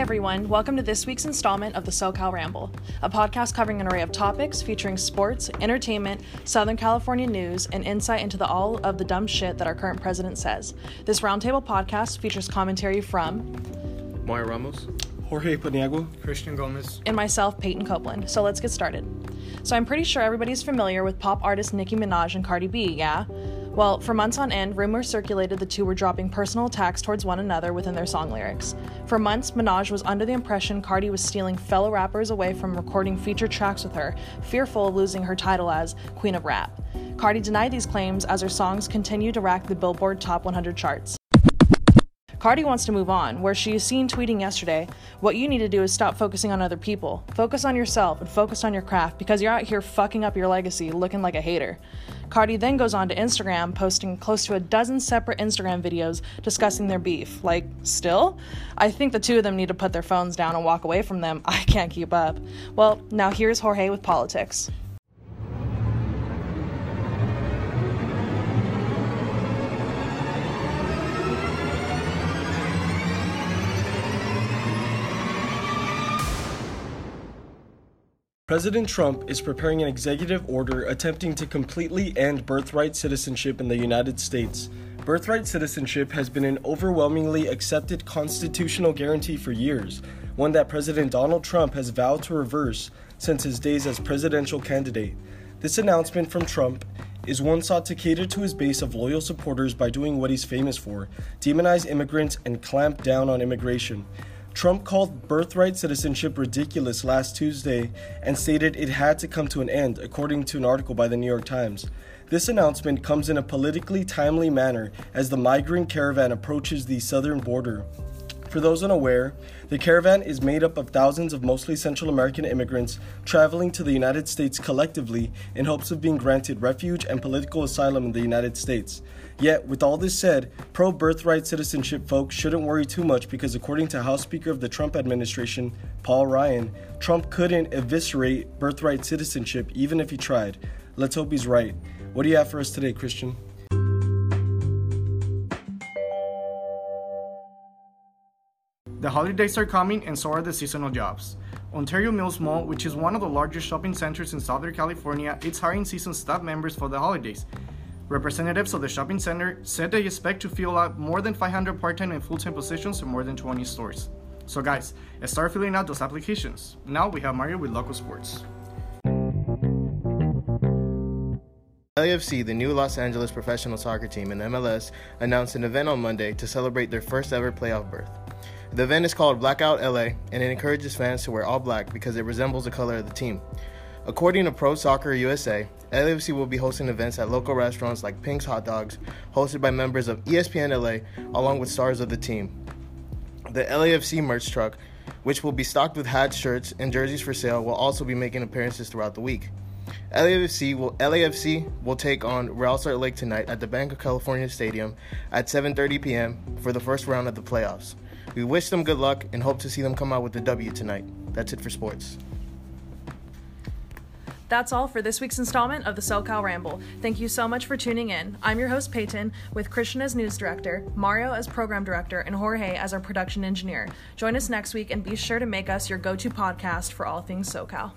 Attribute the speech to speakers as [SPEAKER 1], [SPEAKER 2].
[SPEAKER 1] everyone. Welcome to this week's installment of the SoCal Ramble, a podcast covering an array of topics featuring sports, entertainment, Southern California news, and insight into the all of the dumb shit that our current president says. This roundtable podcast features commentary from
[SPEAKER 2] Mario Ramos,
[SPEAKER 3] Jorge Paniagua,
[SPEAKER 4] Christian Gomez,
[SPEAKER 1] and myself, Peyton Copeland. So let's get started. So I'm pretty sure everybody's familiar with pop artist Nicki Minaj and Cardi B, yeah? Well, for months on end, rumors circulated the two were dropping personal attacks towards one another within their song lyrics. For months, Minaj was under the impression Cardi was stealing fellow rappers away from recording feature tracks with her, fearful of losing her title as Queen of Rap. Cardi denied these claims as her songs continued to rack the Billboard Top 100 charts. Cardi wants to move on, where she is seen tweeting yesterday, What you need to do is stop focusing on other people. Focus on yourself and focus on your craft because you're out here fucking up your legacy looking like a hater. Cardi then goes on to Instagram, posting close to a dozen separate Instagram videos discussing their beef. Like, still? I think the two of them need to put their phones down and walk away from them. I can't keep up. Well, now here's Jorge with politics.
[SPEAKER 3] President Trump is preparing an executive order attempting to completely end birthright citizenship in the United States. Birthright citizenship has been an overwhelmingly accepted constitutional guarantee for years, one that President Donald Trump has vowed to reverse since his days as presidential candidate. This announcement from Trump is one sought to cater to his base of loyal supporters by doing what he's famous for demonize immigrants and clamp down on immigration. Trump called birthright citizenship ridiculous last Tuesday and stated it had to come to an end, according to an article by the New York Times. This announcement comes in a politically timely manner as the migrant caravan approaches the southern border. For those unaware, the caravan is made up of thousands of mostly Central American immigrants traveling to the United States collectively in hopes of being granted refuge and political asylum in the United States. Yet, with all this said, pro birthright citizenship folks shouldn't worry too much because, according to House Speaker of the Trump administration, Paul Ryan, Trump couldn't eviscerate birthright citizenship even if he tried. Let's hope he's right. What do you have for us today, Christian?
[SPEAKER 4] The holidays are coming and so are the seasonal jobs. Ontario Mills Mall, which is one of the largest shopping centers in Southern California, is hiring season staff members for the holidays. Representatives of the shopping center said they expect to fill out more than 500 part-time and full-time positions in more than 20 stores. So guys, start filling out those applications. Now we have Mario with local sports.
[SPEAKER 2] LAFC, the new Los Angeles professional soccer team in MLS, announced an event on Monday to celebrate their first ever playoff berth. The event is called Blackout LA, and it encourages fans to wear all black because it resembles the color of the team. According to Pro Soccer USA, LAFC will be hosting events at local restaurants like Pink's Hot Dogs, hosted by members of ESPN LA, along with stars of the team. The LAFC merch truck, which will be stocked with hats, shirts, and jerseys for sale, will also be making appearances throughout the week. LAFC will LAFC will take on Real Salt Lake tonight at the Bank of California Stadium at 7:30 p.m. for the first round of the playoffs. We wish them good luck and hope to see them come out with the W tonight. That's it for sports.
[SPEAKER 1] That's all for this week's installment of the SoCal Ramble. Thank you so much for tuning in. I'm your host, Peyton, with Christian as news director, Mario as program director, and Jorge as our production engineer. Join us next week and be sure to make us your go to podcast for all things SoCal.